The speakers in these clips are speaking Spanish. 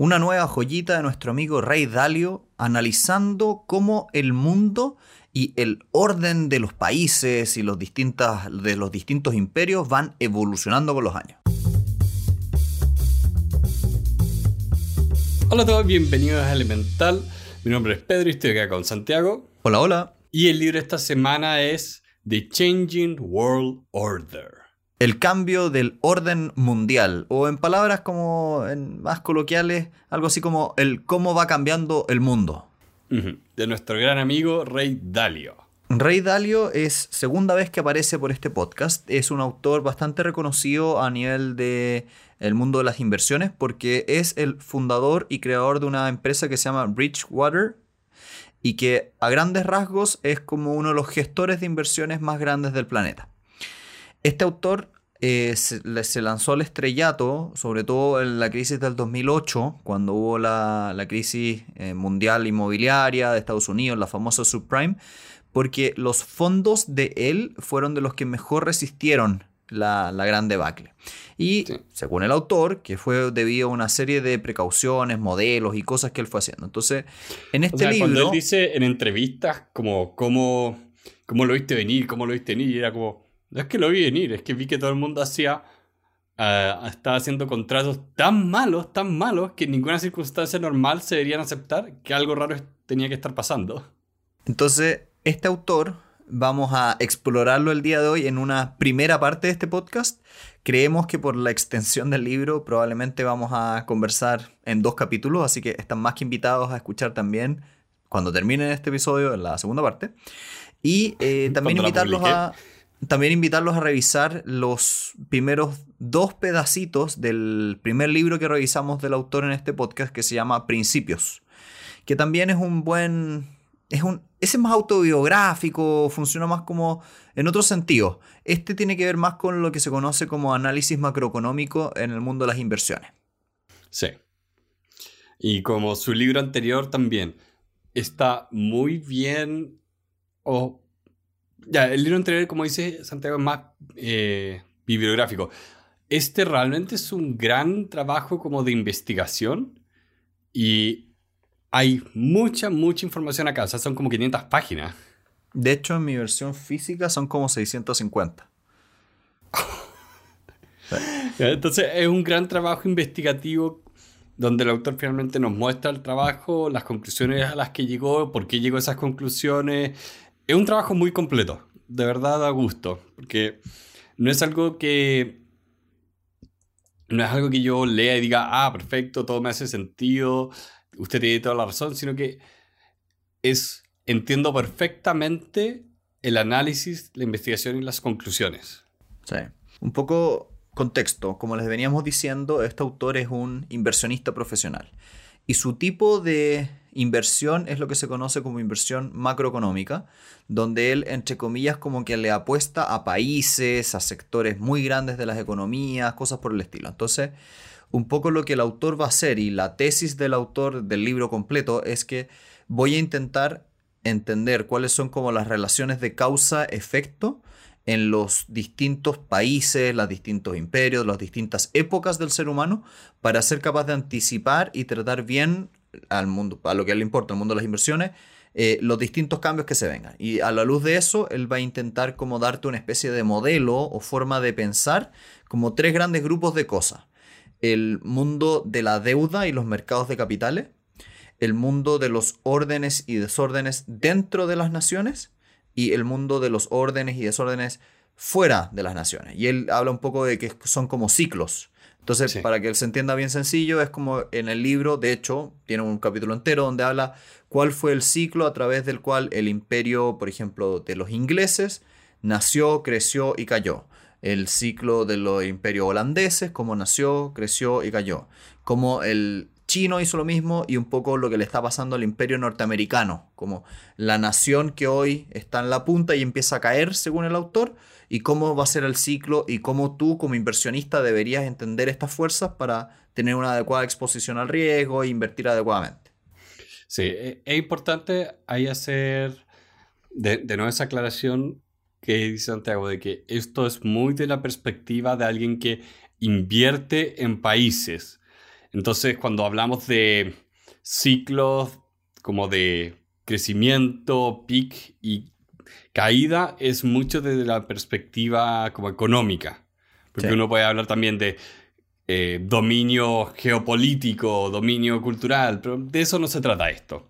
Una nueva joyita de nuestro amigo Rey Dalio analizando cómo el mundo y el orden de los países y los distintas, de los distintos imperios van evolucionando con los años. Hola a todos, bienvenidos a Elemental. Mi nombre es Pedro y estoy acá con Santiago. Hola, hola. Y el libro de esta semana es The Changing World Order. El cambio del orden mundial, o en palabras como en más coloquiales, algo así como el cómo va cambiando el mundo. De nuestro gran amigo Rey Dalio. Rey Dalio es segunda vez que aparece por este podcast. Es un autor bastante reconocido a nivel de el mundo de las inversiones porque es el fundador y creador de una empresa que se llama Bridgewater y que a grandes rasgos es como uno de los gestores de inversiones más grandes del planeta. Este autor eh, se, lanzó al estrellato, sobre todo en la crisis del 2008, cuando hubo la, crisis eh, mundial inmobiliaria de Estados Unidos, la famosa subprime, porque los fondos de él fueron de los que mejor resistieron la, gran debacle. Y según el autor, que fue debido a una serie de precauciones, modelos y cosas que él fue haciendo. Entonces, en este libro. Cuando él dice en entrevistas como cómo, cómo lo viste venir, cómo lo viste venir, era como no es que lo vi venir, es que vi que todo el mundo hacía. Uh, estaba haciendo contratos tan malos, tan malos, que en ninguna circunstancia normal se deberían aceptar que algo raro tenía que estar pasando. Entonces, este autor, vamos a explorarlo el día de hoy en una primera parte de este podcast. Creemos que por la extensión del libro probablemente vamos a conversar en dos capítulos, así que están más que invitados a escuchar también cuando termine este episodio en la segunda parte. Y eh, también invitarlos a también invitarlos a revisar los primeros dos pedacitos del primer libro que revisamos del autor en este podcast que se llama Principios, que también es un buen... Es un, ese es más autobiográfico, funciona más como en otro sentido. Este tiene que ver más con lo que se conoce como análisis macroeconómico en el mundo de las inversiones. Sí. Y como su libro anterior también, está muy bien o ya, el libro anterior, como dice Santiago, es más eh, bibliográfico. Este realmente es un gran trabajo como de investigación y hay mucha, mucha información acá. O sea, son como 500 páginas. De hecho, en mi versión física son como 650. Entonces, es un gran trabajo investigativo donde el autor finalmente nos muestra el trabajo, las conclusiones a las que llegó, por qué llegó a esas conclusiones, es un trabajo muy completo, de verdad da gusto, porque no es algo que no es algo que yo lea y diga, ah, perfecto, todo me hace sentido, usted tiene toda la razón, sino que es, entiendo perfectamente el análisis, la investigación y las conclusiones. Sí. Un poco contexto, como les veníamos diciendo, este autor es un inversionista profesional y su tipo de inversión es lo que se conoce como inversión macroeconómica, donde él, entre comillas, como que le apuesta a países, a sectores muy grandes de las economías, cosas por el estilo. Entonces, un poco lo que el autor va a hacer y la tesis del autor del libro completo es que voy a intentar entender cuáles son como las relaciones de causa-efecto en los distintos países, los distintos imperios, las distintas épocas del ser humano, para ser capaz de anticipar y tratar bien al mundo, a lo que le importa, al mundo de las inversiones, eh, los distintos cambios que se vengan. Y a la luz de eso, él va a intentar como darte una especie de modelo o forma de pensar como tres grandes grupos de cosas. El mundo de la deuda y los mercados de capitales, el mundo de los órdenes y desórdenes dentro de las naciones y el mundo de los órdenes y desórdenes fuera de las naciones. Y él habla un poco de que son como ciclos. Entonces, para que se entienda bien sencillo, es como en el libro, de hecho, tiene un capítulo entero donde habla cuál fue el ciclo a través del cual el imperio, por ejemplo, de los ingleses nació, creció y cayó. El ciclo de los imperios holandeses, cómo nació, creció y cayó. Como el chino hizo lo mismo y un poco lo que le está pasando al imperio norteamericano, como la nación que hoy está en la punta y empieza a caer, según el autor, y cómo va a ser el ciclo y cómo tú como inversionista deberías entender estas fuerzas para tener una adecuada exposición al riesgo e invertir adecuadamente. Sí, e, es importante ahí hacer de, nuevo esa aclaración que dice Santiago, de que esto es muy de la perspectiva de alguien que invierte en países Entonces, cuando hablamos de ciclos como de crecimiento, pic y caída, es mucho desde la perspectiva como económica. Porque uno puede hablar también de eh, dominio geopolítico, dominio cultural, pero de eso no se trata esto.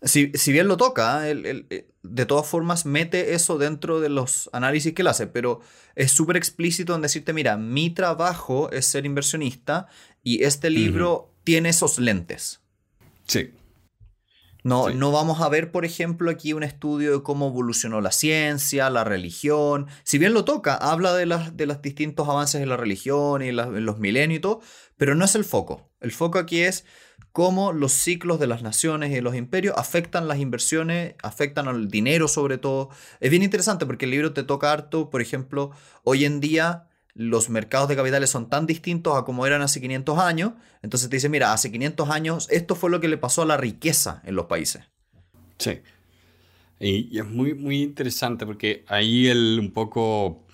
Si, bien lo toca, eh, de todas formas mete eso dentro de los análisis que él hace, pero es súper explícito en decirte, mira, mi trabajo es ser inversionista y este libro tiene esos lentes. Sí. No, no vamos a ver, por ejemplo, aquí un estudio de cómo evolucionó la ciencia, la religión. Si bien lo toca, habla de, las, de los distintos avances en la religión y en los milenios y todo, pero no es el foco. El foco aquí es cómo los ciclos de las naciones y los imperios afectan las inversiones, afectan al dinero sobre todo. Es bien interesante porque el libro te toca harto, por ejemplo, hoy en día los mercados de capitales son tan distintos a como eran hace 500 años, entonces te dice, mira, hace 500 años esto fue lo que le pasó a la riqueza en los países. Sí. Y, es muy, muy interesante porque ahí él un poco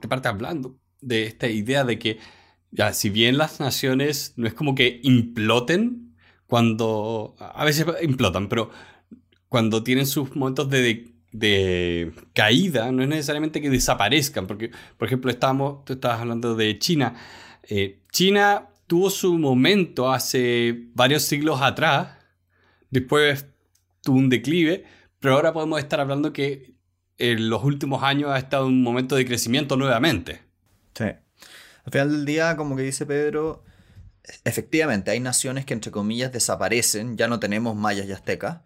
te parte hablando de esta idea de que ya, si bien las naciones no es como que imploten cuando, a veces implotan, pero cuando tienen sus momentos de, de caída, no es necesariamente que desaparezcan, porque, por ejemplo, tú estabas hablando de China. Eh, China tuvo su momento hace varios siglos atrás, después tuvo un declive, pero ahora podemos estar hablando que en los últimos años ha estado un momento de crecimiento nuevamente. Sí. Al final del día, como que dice Pedro, efectivamente hay naciones que entre comillas desaparecen, ya no tenemos mayas y aztecas,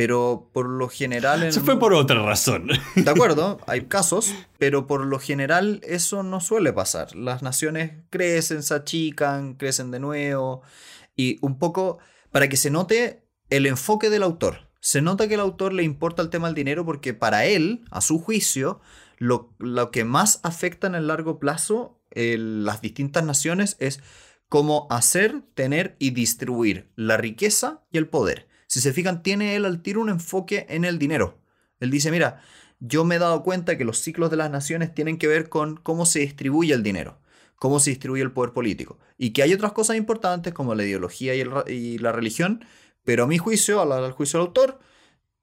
pero por lo general... Se fue por otra razón. De acuerdo, hay casos, pero por lo general eso no suele pasar. Las naciones crecen, se achican, crecen de nuevo, y un poco para que se note el enfoque del autor. Se nota que el autor le importa el tema del dinero porque para él, a su juicio, lo, lo que más afecta en el largo plazo las distintas naciones es cómo hacer, tener y distribuir la riqueza y el poder. Si se fijan, tiene él al tiro un enfoque en el dinero. Él dice, mira, yo me he dado cuenta que los ciclos de las naciones tienen que ver con cómo se distribuye el dinero, cómo se distribuye el poder político, y que hay otras cosas importantes como la ideología y, la religión, pero a mi juicio, al, juicio del autor,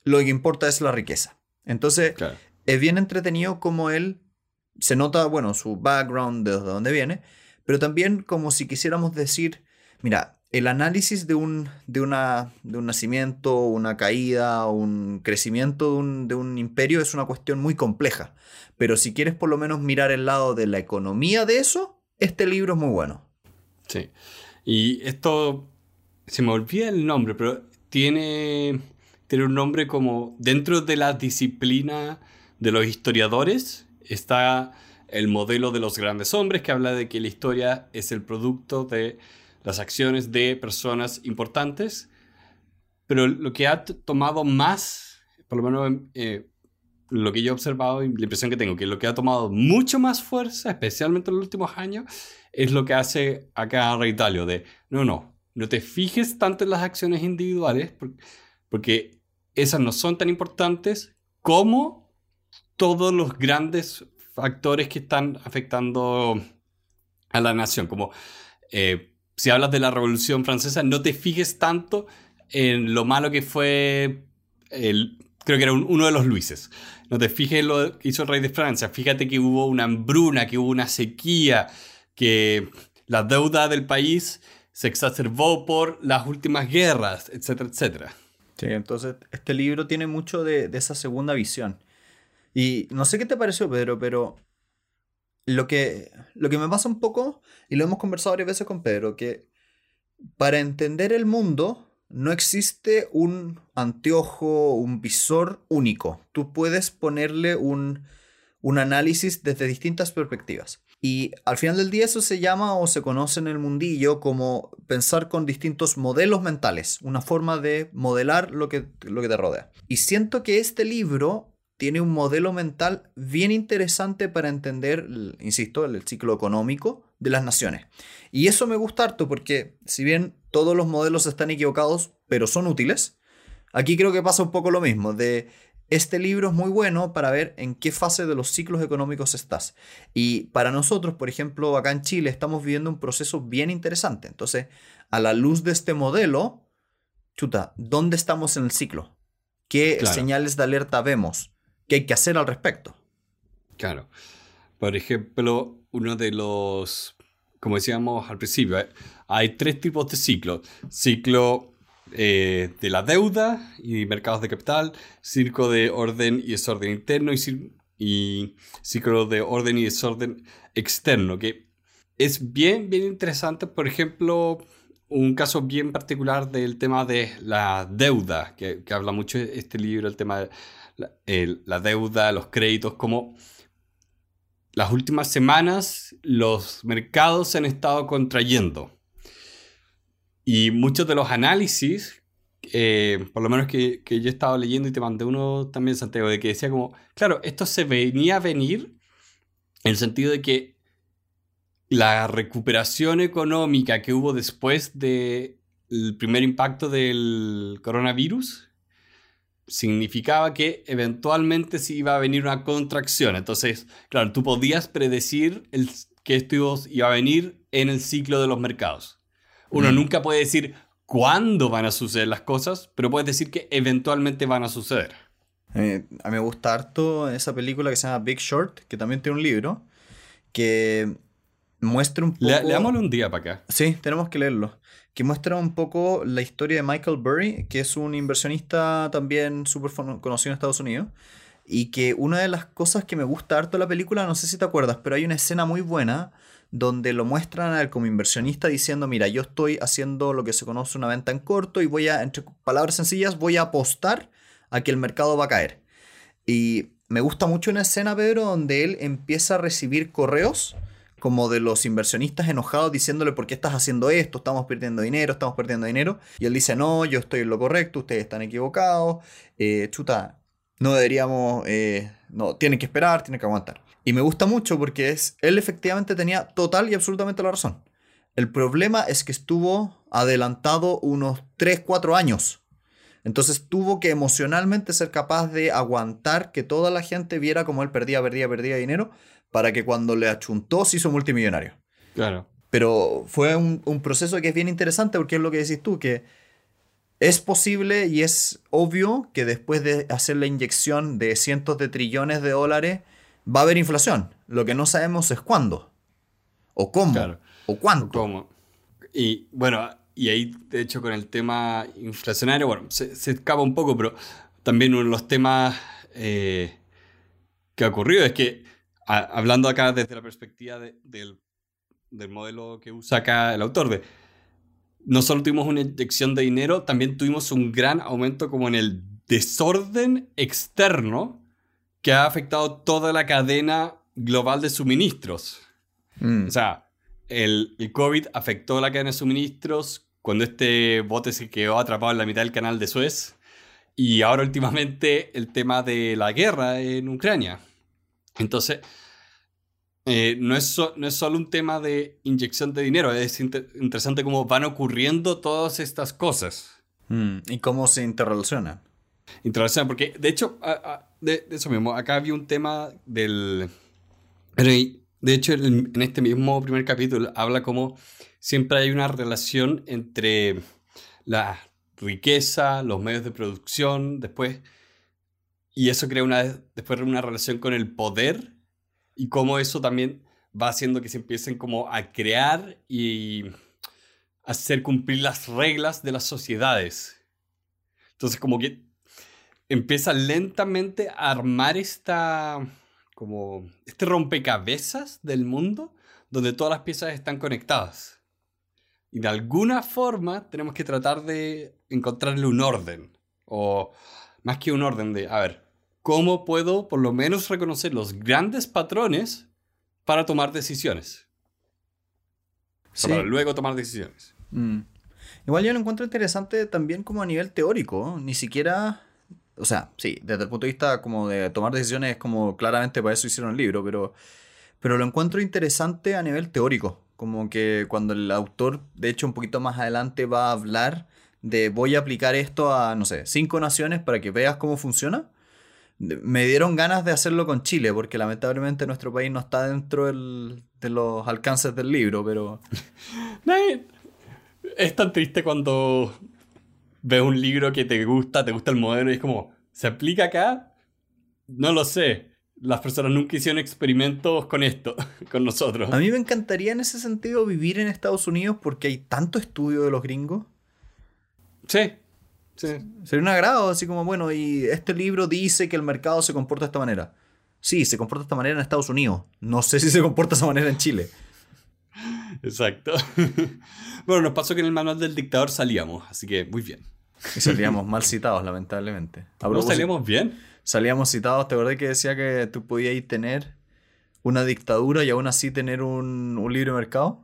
lo que importa es la riqueza. Entonces, es bien entretenido como él se nota, bueno, su background, de dónde viene, pero también como si quisiéramos decir, mira, el análisis de un, de una, de un nacimiento, una caída, un crecimiento de un, de un imperio es una cuestión muy compleja, pero si quieres por lo menos mirar el lado de la economía de eso, este libro es muy bueno. Sí, y esto, se me olvida el nombre, pero tiene, tiene un nombre como dentro de la disciplina de los historiadores, está el modelo de los grandes hombres, que habla de que la historia es el producto de las acciones de personas importantes, pero lo que ha tomado más, por lo menos eh, lo que yo he observado y la impresión que tengo, que lo que ha tomado mucho más fuerza, especialmente en los últimos años, es lo que hace acá Rey Talio, de, no, no, no te fijes tanto en las acciones individuales, porque esas no son tan importantes como todos los grandes factores que están afectando a la nación. Como eh, si hablas de la Revolución Francesa, no te fijes tanto en lo malo que fue, el, creo que era uno de los Luises. No te fijes en lo que hizo el rey de Francia. Fíjate que hubo una hambruna, que hubo una sequía, que la deuda del país se exacerbó por las últimas guerras, etcétera, etcétera. Sí, entonces este libro tiene mucho de, de esa segunda visión. Y no sé qué te pareció, Pedro, pero lo que, lo que me pasa un poco, y lo hemos conversado varias veces con Pedro, que para entender el mundo no existe un anteojo, un visor único. Tú puedes ponerle un, un análisis desde distintas perspectivas. Y al final del día eso se llama o se conoce en el mundillo como pensar con distintos modelos mentales, una forma de modelar lo que, lo que te rodea. Y siento que este libro tiene un modelo mental bien interesante para entender, insisto, el ciclo económico de las naciones. Y eso me gusta harto porque si bien todos los modelos están equivocados, pero son útiles, aquí creo que pasa un poco lo mismo, de este libro es muy bueno para ver en qué fase de los ciclos económicos estás. Y para nosotros, por ejemplo, acá en Chile estamos viviendo un proceso bien interesante. Entonces, a la luz de este modelo, chuta, ¿dónde estamos en el ciclo? ¿Qué señales de alerta vemos? ¿Qué hay que hacer al respecto? Claro. Por ejemplo, uno de los, como decíamos al principio, eh, hay tres tipos de ciclos. Ciclo eh, de la deuda y mercados de capital, ciclo de orden y desorden interno y, ciclo de orden y desorden externo, que es bien, bien interesante. Por ejemplo, un caso bien particular del tema de la deuda, que, habla mucho este libro, el tema de la, deuda, los créditos, como las últimas semanas los mercados se han estado contrayendo. Y muchos de los análisis, eh, por lo menos que, que, yo he estado leyendo y te mandé uno también, Santiago, de que decía como, claro, esto se venía a venir en el sentido de que la recuperación económica que hubo después del primer impacto del coronavirus significaba que eventualmente se iba a venir una contracción. Entonces, claro, tú podías predecir el, que esto iba a venir en el ciclo de los mercados. Uno nunca puede decir cuándo van a suceder las cosas, pero puedes decir que eventualmente van a suceder. Eh, a mí me gusta harto esa película que se llama Big Short, que también tiene un libro, que muestra un poco... Le, leámoslo un día para acá. Sí, tenemos que leerlo. Que muestra un poco la historia de Michael Burry, que es un inversionista también súper conocido en Estados Unidos. Y que una de las cosas que me gusta harto de la película, no sé si te acuerdas, pero hay una escena muy buena donde lo muestran a él como inversionista diciendo, mira, yo estoy haciendo lo que se conoce una venta en corto y voy a, entre palabras sencillas, voy a apostar a que el mercado va a caer. Y me gusta mucho una escena, Pedro, donde él empieza a recibir correos como de los inversionistas enojados diciéndole por qué estás haciendo esto, estamos perdiendo dinero, estamos perdiendo dinero. Y él dice, no, yo estoy en lo correcto, ustedes están equivocados, eh, chuta, no deberíamos, eh, no, tienen que esperar, tienen que aguantar. Y me gusta mucho porque es, él efectivamente tenía total y absolutamente la razón. El problema es que estuvo adelantado unos 3, 4 años. Entonces tuvo que emocionalmente ser capaz de aguantar que toda la gente viera como él perdía, perdía, perdía dinero para que cuando le achuntó se hizo multimillonario. Claro. Pero fue un, proceso que es bien interesante porque es lo que decís tú, que es posible y es obvio que después de hacer la inyección de cientos de trillones de dólares va a haber inflación. Lo que no sabemos es cuándo, o cómo, o cuánto. ¿Cómo? Y bueno, y ahí de hecho con el tema inflacionario, bueno, se, escapa un poco, pero también uno de los temas eh, que ha ocurrido es que hablando acá desde la perspectiva del, modelo que usa acá el autor, de no solo tuvimos una inyección de dinero, también tuvimos un gran aumento como en el desorden externo que ha afectado toda la cadena global de suministros. Mm. O sea, el, el, COVID afectó la cadena de suministros cuando este bote se quedó atrapado en la mitad del canal de Suez. Y ahora últimamente el tema de la guerra en Ucrania. Entonces, eh, no, es no es solo un tema de inyección de dinero, es interesante cómo van ocurriendo todas estas cosas. Mm, y cómo se interrelacionan. Interrelacionan, porque de hecho, de, eso mismo, acá había un tema del... De hecho, en, en este mismo primer capítulo habla como siempre hay una relación entre la riqueza, los medios de producción, después... Y eso crea una, después una relación con el poder y cómo eso también va haciendo que se empiecen como a crear y hacer cumplir las reglas de las sociedades. Entonces como que empieza lentamente a armar esta como este rompecabezas del mundo donde todas las piezas están conectadas. Y de alguna forma tenemos que tratar de encontrarle un orden. O más que un orden de, a ver, ¿cómo puedo por lo menos reconocer los grandes patrones para tomar decisiones? Para luego tomar decisiones. Mm. Igual yo lo encuentro interesante también como a nivel teórico, ni siquiera, o sea, sí, desde el punto de vista como de tomar decisiones, como claramente para eso hicieron el libro, pero, pero lo encuentro interesante a nivel teórico, como que cuando el autor, de hecho un poquito más adelante va a hablar de voy a aplicar esto a, no sé, cinco naciones para que veas cómo funciona, me dieron ganas de hacerlo con Chile, porque lamentablemente nuestro país no está dentro de los alcances del libro, pero... es tan triste cuando ves un libro que te gusta, te gusta el modelo y es como, ¿se aplica acá? No lo sé. Las personas nunca hicieron experimentos con esto, con nosotros. A mí me encantaría en ese sentido vivir en Estados Unidos porque hay tanto estudio de los gringos. Sí, sí. Sería un agrado, así como, bueno, y este libro dice que el mercado se comporta de esta manera. Sí, se comporta de esta manera en Estados Unidos. No sé si se comporta de esa manera en Chile. Exacto. bueno, nos pasó que en el manual del dictador salíamos, así que muy bien. Y salíamos mal citados, lamentablemente. ¿No salíamos bien? Salíamos citados, ¿te acordás que decía que tú podías tener una dictadura y aún así tener un, un libre mercado?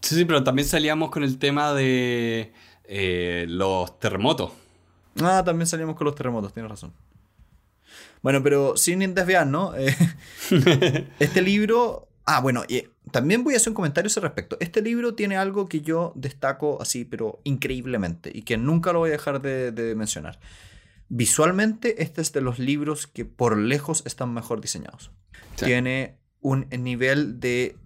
Sí, sí, pero también salíamos con el tema de eh, los terremotos. Ah, también salíamos con los terremotos, tienes razón. Bueno, pero sin desviar, ¿no? Eh, este libro Ah, bueno, también voy a hacer un comentario a ese respecto. Este libro tiene algo que yo destaco así, pero increíblemente, y que nunca lo voy a dejar de, mencionar. Visualmente, este es de los libros que por lejos están mejor diseñados. Tiene un nivel de,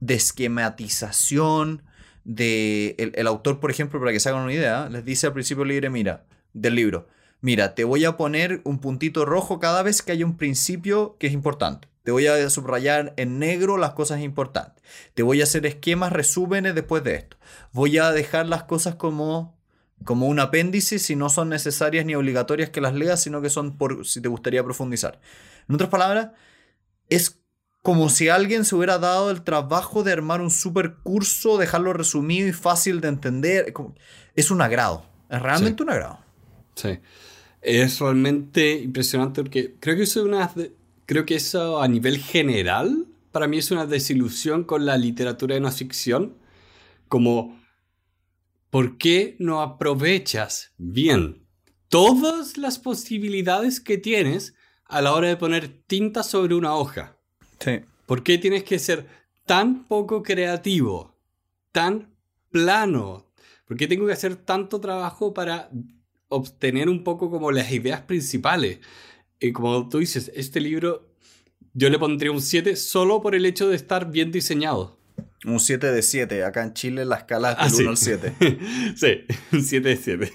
de esquematización, de el, autor, por ejemplo, para que se hagan una idea, les dice al principio libre, mira, del libro, mira, te voy a poner un puntito rojo cada vez que haya un principio que es importante. Te voy a subrayar en negro las cosas importantes. Te voy a hacer esquemas, resúmenes después de esto. Voy a dejar las cosas como, como un apéndice si no son necesarias ni obligatorias que las leas, sino que son por si te gustaría profundizar. En otras palabras, es como si alguien se hubiera dado el trabajo de armar un super curso, dejarlo resumido y fácil de entender. Es un agrado. Es realmente un agrado. Sí. Es realmente impresionante porque creo que es una creo que eso a nivel general para mí es una desilusión con la literatura de no ficción. Como, ¿por qué no aprovechas bien todas las posibilidades que tienes a la hora de poner tinta sobre una hoja? Sí. ¿Por qué tienes que ser tan poco creativo, tan plano? ¿Por qué tengo que hacer tanto trabajo para obtener un poco como las ideas principales? Y como tú dices, este libro yo le pondría un 7 solo por el hecho de estar bien diseñado. Un 7 de 7. Acá en Chile la escala es del 1 ah, al 7. sí, un 7 de 7.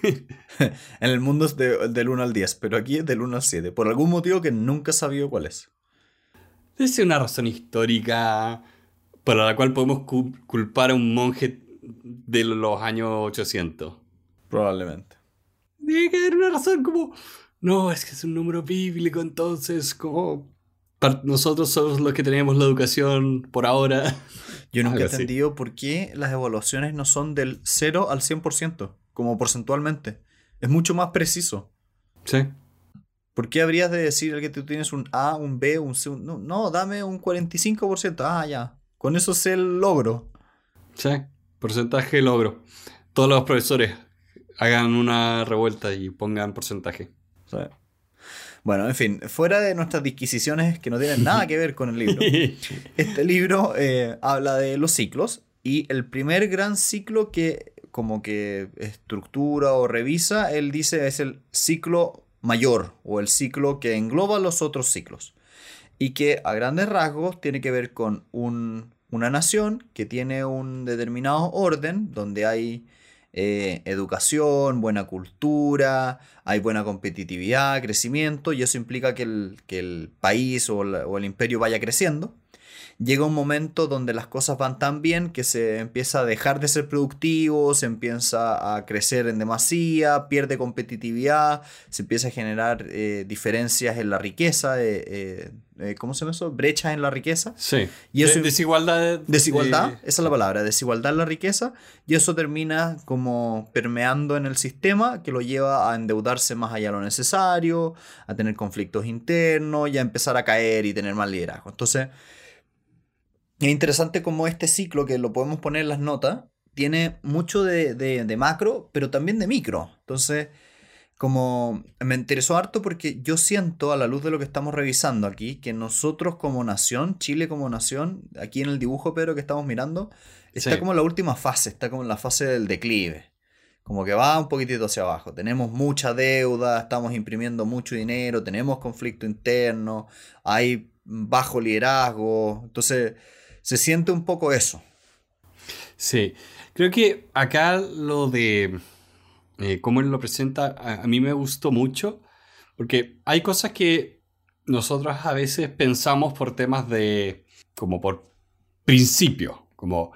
en el mundo es del 1 al 10, pero aquí es del 1 al 7. Por algún motivo que nunca he sabido cuál es. Es una razón histórica para la cual podemos culpar a un monje de los años 800. Probablemente. Tiene que haber una razón como no, es que es un número bíblico, entonces, como nosotros somos los que tenemos la educación por ahora. Yo nunca he entendido por qué las evaluaciones no son del 0 al 100%, como porcentualmente. Es mucho más preciso. Sí. ¿Por qué habrías de decir que tú tienes un A, un B, un C? No, no, dame un 45%. Ah, ya. Con eso sé el logro. Sí, porcentaje de logro. Todos los profesores hagan una revuelta y pongan porcentaje. Bueno, en fin, fuera de nuestras disquisiciones que no tienen nada que ver con el libro, este libro eh, habla de los ciclos y el primer gran ciclo que como que estructura o revisa, él dice es el ciclo mayor o el ciclo que engloba los otros ciclos. Y que a grandes rasgos tiene que ver con una nación que tiene un determinado orden donde hay eh, educación, buena cultura, hay buena competitividad, crecimiento, y eso implica que el, país o, o el imperio vaya creciendo llega un momento donde las cosas van tan bien que se empieza a dejar de ser productivo, se empieza a crecer en demasía, pierde competitividad, se empieza a generar eh, diferencias en la riqueza, eh, eh, ¿cómo se llama eso? Brechas en la riqueza. Sí. Y eso, desigualdad. Desigualdad, esa es la palabra, desigualdad en la riqueza, y eso termina como permeando en el sistema que lo lleva a endeudarse más allá de lo necesario, a tener conflictos internos y a empezar a caer y tener mal liderazgo. Entonces, es interesante como este ciclo, que lo podemos poner en las notas, tiene mucho de, macro, pero también de micro. Entonces, como me interesó harto porque yo siento, a la luz de lo que estamos revisando aquí, que nosotros como nación, Chile como nación, aquí en el dibujo, pero que estamos mirando, está como en la última fase, está como en la fase del declive. Como que va un poquitito hacia abajo. Tenemos mucha deuda, estamos imprimiendo mucho dinero, tenemos conflicto interno, hay bajo liderazgo. Entonces, se siente un poco eso. Sí, Creo que acá lo de eh, cómo él lo presenta a, mí me gustó mucho, porque hay cosas que nosotros a veces pensamos por temas de, como por principio, como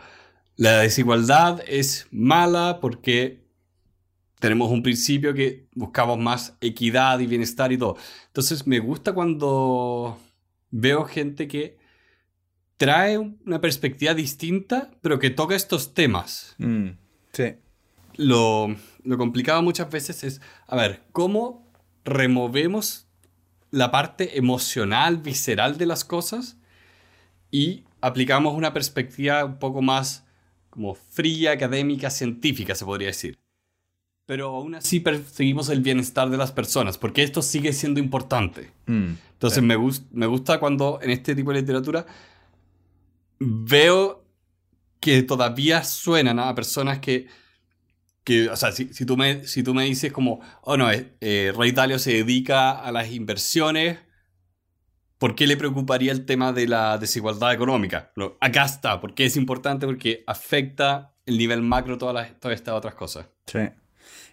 la desigualdad es mala porque tenemos un principio que buscamos más equidad y bienestar y todo. Entonces me gusta cuando veo gente que trae una perspectiva distinta, pero que toca estos temas. Mm, sí. Lo, lo complicado muchas veces es, a ver, ¿cómo removemos la parte emocional, visceral de las cosas y aplicamos una perspectiva un poco más como fría, académica, científica, se podría decir? pero aún así perseguimos el bienestar de las personas, porque esto sigue siendo importante. Mm, Entonces me, me gusta cuando en este tipo de literatura veo que todavía suenan a personas que, que o sea, si, si, tú me, si tú me dices como, oh no, eh, eh, Rey Dalio se dedica a las inversiones, ¿por qué le preocuparía el tema de la desigualdad económica? No, acá está, porque es importante, porque afecta el nivel macro, todas, las, todas estas otras cosas. Sí.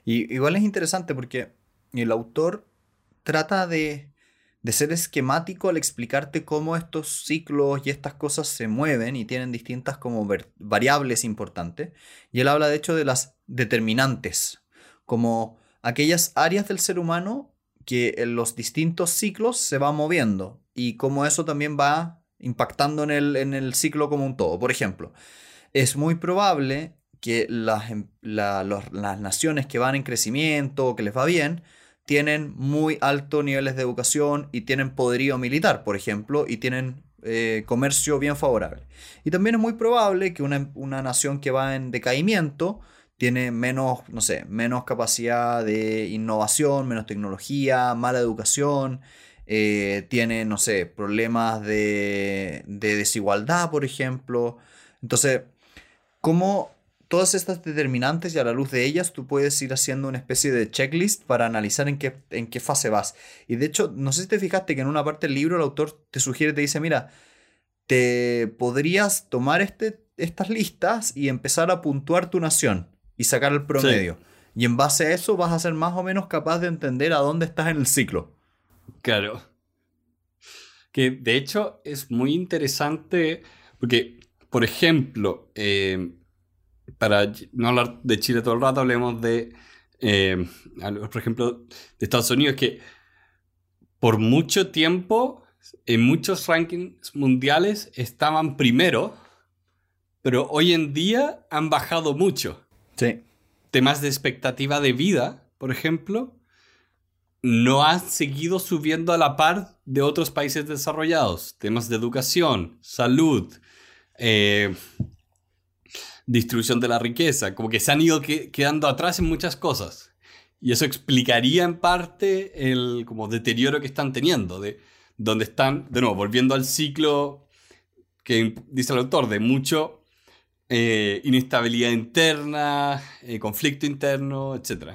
Y igual es interesante porque el autor trata de, ser esquemático al explicarte cómo estos ciclos y estas cosas se mueven y tienen distintas como variables importantes. Y él habla de hecho de las determinantes, como aquellas áreas del ser humano que en los distintos ciclos se va moviendo y cómo eso también va impactando en el, en el ciclo como un todo. Por ejemplo, es muy probable que las, em, las naciones que van en crecimiento o que les va bien, tienen muy altos niveles de educación y tienen poderío militar, por ejemplo, y tienen eh, comercio bien favorable. Y también es muy probable que una, una, nación que va en decaimiento tiene menos, no sé, menos capacidad de innovación, menos tecnología, mala educación, eh, tiene, no sé, problemas de, de desigualdad, por ejemplo. Entonces, ¿cómo todas estas determinantes y a la luz de ellas tú puedes ir haciendo una especie de checklist para analizar en qué, en qué fase vas. Y de hecho, no sé si te fijaste que en una parte del libro el autor te sugiere, te dice, mira, te podrías tomar este, estas listas y empezar a puntuar tu nación y sacar el promedio. Y en base a eso vas a ser más o menos capaz de entender a dónde estás en el ciclo. Claro. Que de hecho es muy interesante porque, por ejemplo, eh, para no hablar de Chile todo el rato, hablemos de, eh, por ejemplo, de Estados Unidos, que por mucho tiempo, en muchos rankings mundiales, estaban primero, pero hoy en día han bajado mucho. Sí. Temas de expectativa de vida, por ejemplo, no han seguido subiendo a la par de otros países desarrollados. Temas de educación, salud, eh, distribución de la riqueza, como que se han ido quedando atrás en muchas cosas. Y eso explicaría en parte el como deterioro que están teniendo, de donde están, de nuevo, volviendo al ciclo que dice el autor, de mucho eh, inestabilidad interna, eh, conflicto interno, etc.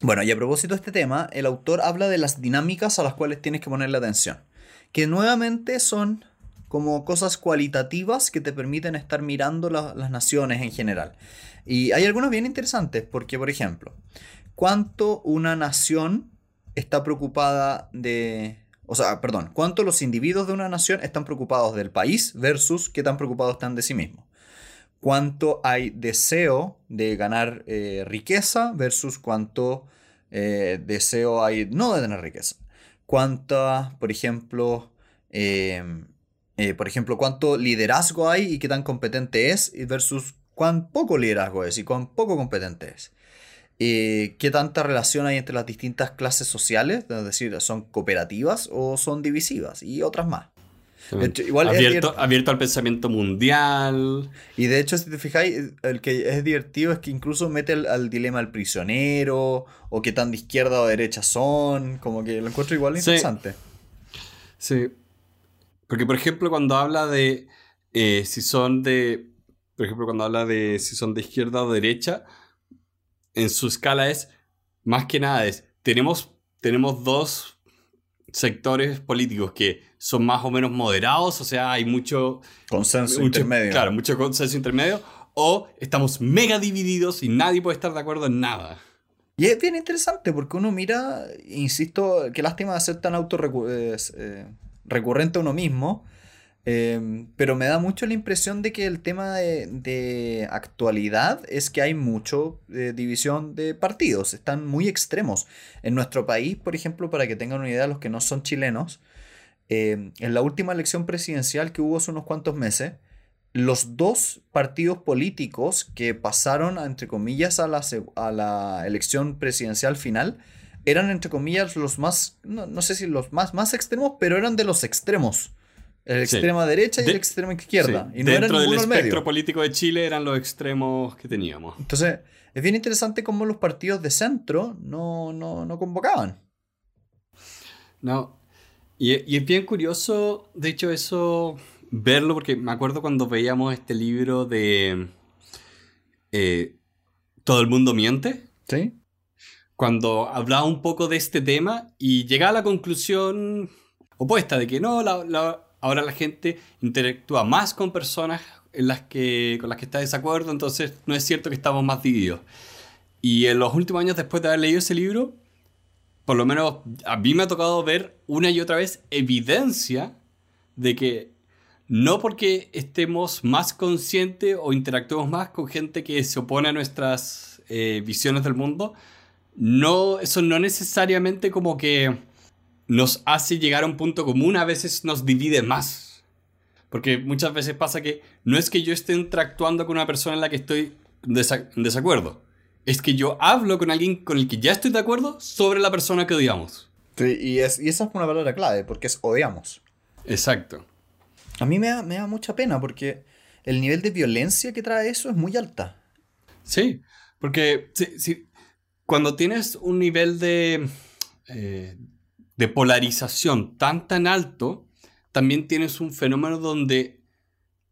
Bueno, y a propósito de este tema, el autor habla de las dinámicas a las cuales tienes que ponerle atención, que nuevamente son como cosas cualitativas que te permiten estar mirando las naciones en general. Y hay algunas bien interesantes, porque por ejemplo, ¿cuánto una nación está preocupada de... O sea, perdón, ¿cuánto los individuos de una nación están preocupados del país versus qué tan preocupados están de sí mismos? ¿Cuánto hay deseo de ganar eh, riqueza versus cuánto eh, deseo hay no de tener riqueza? ¿Cuánta, por ejemplo, eh, eh, por ejemplo, cuánto liderazgo hay y qué tan competente es versus cuán poco liderazgo es y cuán poco competente es. Eh, qué tanta relación hay entre las distintas clases sociales, es decir, son cooperativas o son divisivas y otras más. igual abierto, abierto al pensamiento mundial. Y de hecho, si te fijáis, el que es divertido es que incluso mete al, dilema del prisionero, o qué tan de izquierda o derecha son, como que lo encuentro igual interesante. Sí, porque, por ejemplo, cuando habla de eh, si son de. Por ejemplo, cuando habla de si son de izquierda o derecha, en su escala es más que nada es. Tenemos, tenemos dos sectores políticos que son más o menos moderados, o sea, hay mucho consenso intermedio. Claro, mucho consenso intermedio, o estamos mega divididos y nadie puede estar de acuerdo en nada. Y es bien interesante porque uno mira, insisto, qué lástima de ser tan autorrecurrente eh, recurrente a uno mismo, em, pero me da mucho la impresión de que el tema de, actualidad es que hay mucho eh, división de partidos, están muy extremos. En nuestro país, por ejemplo, para que tengan una idea los que no son chilenos, em, en la última elección presidencial que hubo hace unos cuantos meses, los dos partidos políticos que pasaron, entre comillas, a la, a la elección presidencial final, eran, entre comillas, los más, no, sé si los más, más extremos, pero eran de los extremos. El extrema derecha y el extremo izquierda. Y no Dentro del espectro político de Chile eran los extremos que teníamos. Entonces, es bien interesante cómo los partidos de centro no, no, convocaban. No. Y, y, es bien curioso, de hecho, eso verlo, porque me acuerdo cuando veíamos este libro de eh, Todo el mundo miente. Sí. Cuando hablaba un poco de este tema y llegaba a la conclusión opuesta de que no, ahora la gente interactúa más con personas en las que, con las que está de desacuerdo, entonces no es cierto que estamos más divididos. Y en los últimos años, después de haber leído ese libro, por lo menos a mí me ha tocado ver una y otra vez evidencia de que no porque estemos más conscientes o interactuemos más con gente que se opone a nuestras eh, visiones del mundo, no, eso no necesariamente como que nos hace llegar a un punto común, a veces nos divide más. Porque muchas veces pasa que no es que yo esté interactuando con una persona en la que estoy en desacuerdo, es que yo hablo con alguien con el que ya estoy de acuerdo sobre la persona que odiamos. Sí, y, es, y esa es una palabra clave, porque es odiamos. Exacto. A mí me da, mucha pena porque el nivel de violencia que trae eso es muy alta. Sí, porque cuando tienes un nivel de, eh, de polarización tan tan alto, también tienes un fenómeno donde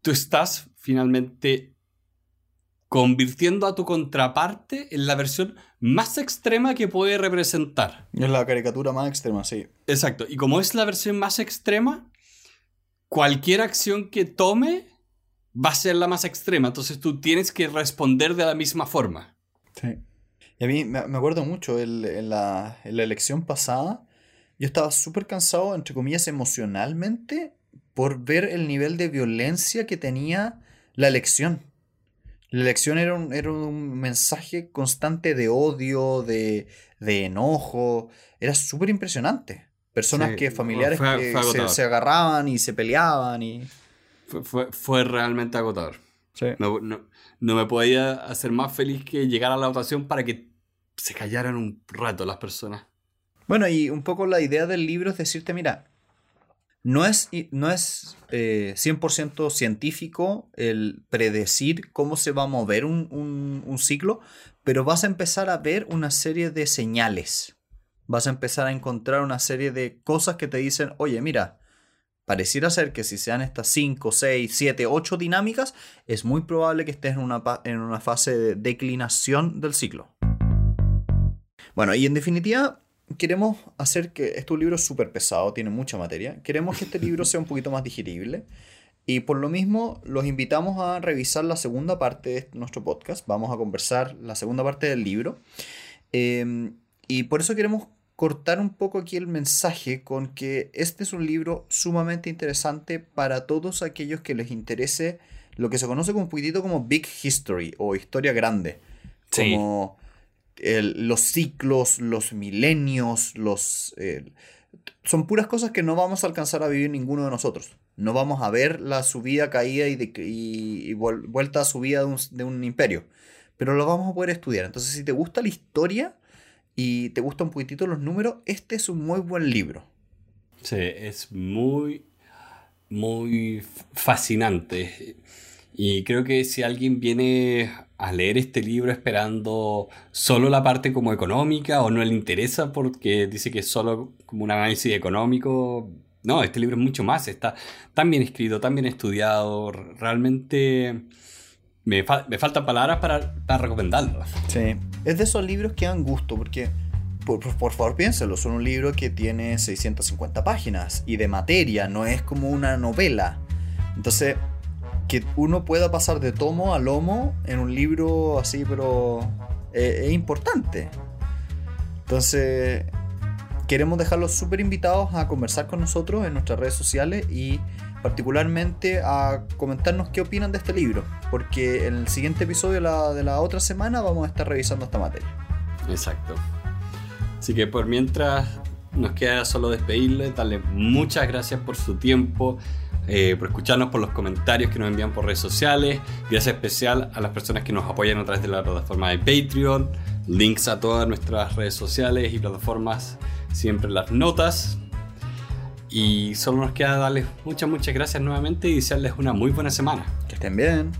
tú estás finalmente convirtiendo a tu contraparte en la versión más extrema que puede representar. Es la caricatura más extrema, sí. Exacto. Y como es la versión más extrema, cualquier acción que tome va a ser la más extrema. Entonces tú tienes que responder de la misma forma. Sí. Y a mí me, acuerdo mucho, en, la, elección pasada, yo estaba súper cansado, entre comillas, emocionalmente, por ver el nivel de violencia que tenía la elección. La elección era un, era un mensaje constante de odio, de, de enojo. Era súper impresionante. Personas que, familiares que se, agarraban y se peleaban y... Fue, fue, realmente agotador. No, no, me podía hacer más feliz que llegar a la votación para que se callaran un rato las personas. Bueno, y un poco la idea del libro es decirte, mira, no es, no es 100% eh, científico el predecir cómo se va a mover un, un, un ciclo, pero vas a empezar a ver una serie de señales vas a empezar a encontrar una serie de cosas que te dicen, oye, mira, pareciera ser que si sean estas 5, 6, 7, 8 dinámicas, es muy probable que estés en una, en una fase de declinación del ciclo. Bueno, y en definitiva, queremos hacer que este libro súper pesado, tiene mucha materia. Queremos que este libro sea un poquito más digerible. Y por lo mismo, los invitamos a revisar la segunda parte de nuestro podcast. Vamos a conversar la segunda parte del libro. Em, y por eso queremos cortar un poco aquí el mensaje con que este es un libro sumamente interesante para todos aquellos que les interese lo que se conoce como un poquitito como Big History o historia grande. Como los ciclos, los milenios, los... son puras cosas que no vamos a alcanzar a vivir ninguno de nosotros. No vamos a ver la subida, caída y, y, vuelta a subida de un, de un imperio. Pero lo vamos a poder estudiar. Entonces, si te gusta la historia, y te gustan un poquitito los números, este es un muy buen libro. Sí, es muy, muy fascinante. Y creo que si alguien viene a leer este libro esperando solo la parte como económica o no le interesa porque dice que es solo como un análisis económico, no, este libro es mucho más, está tan bien escrito, tan bien estudiado, realmente me, faltan palabras para, para recomendarlo. Sí, es de esos libros que dan gusto, porque, por, favor piénselo, son un libro que tiene 650 páginas y de materia, no es como una novela. Entonces, que uno pueda pasar de tomo a lomo en un libro así, pero eh, es importante. Entonces, queremos dejarlos súper invitados a conversar con nosotros en nuestras redes sociales y particularmente a comentarnos qué opinan de este libro, porque en el siguiente episodio de la, otra semana vamos a estar revisando esta materia. Exacto. Así que por mientras nos queda solo despedirle, darle muchas gracias por su tiempo, eh, por escucharnos, por los comentarios que nos envían por redes sociales. Gracias especial a las personas que nos apoyan a través de la plataforma de Patreon. Links a todas nuestras redes sociales y plataformas, siempre en las notas. Y solo nos queda darles muchas, muchas gracias nuevamente y desearles una muy buena semana. Que estén bien.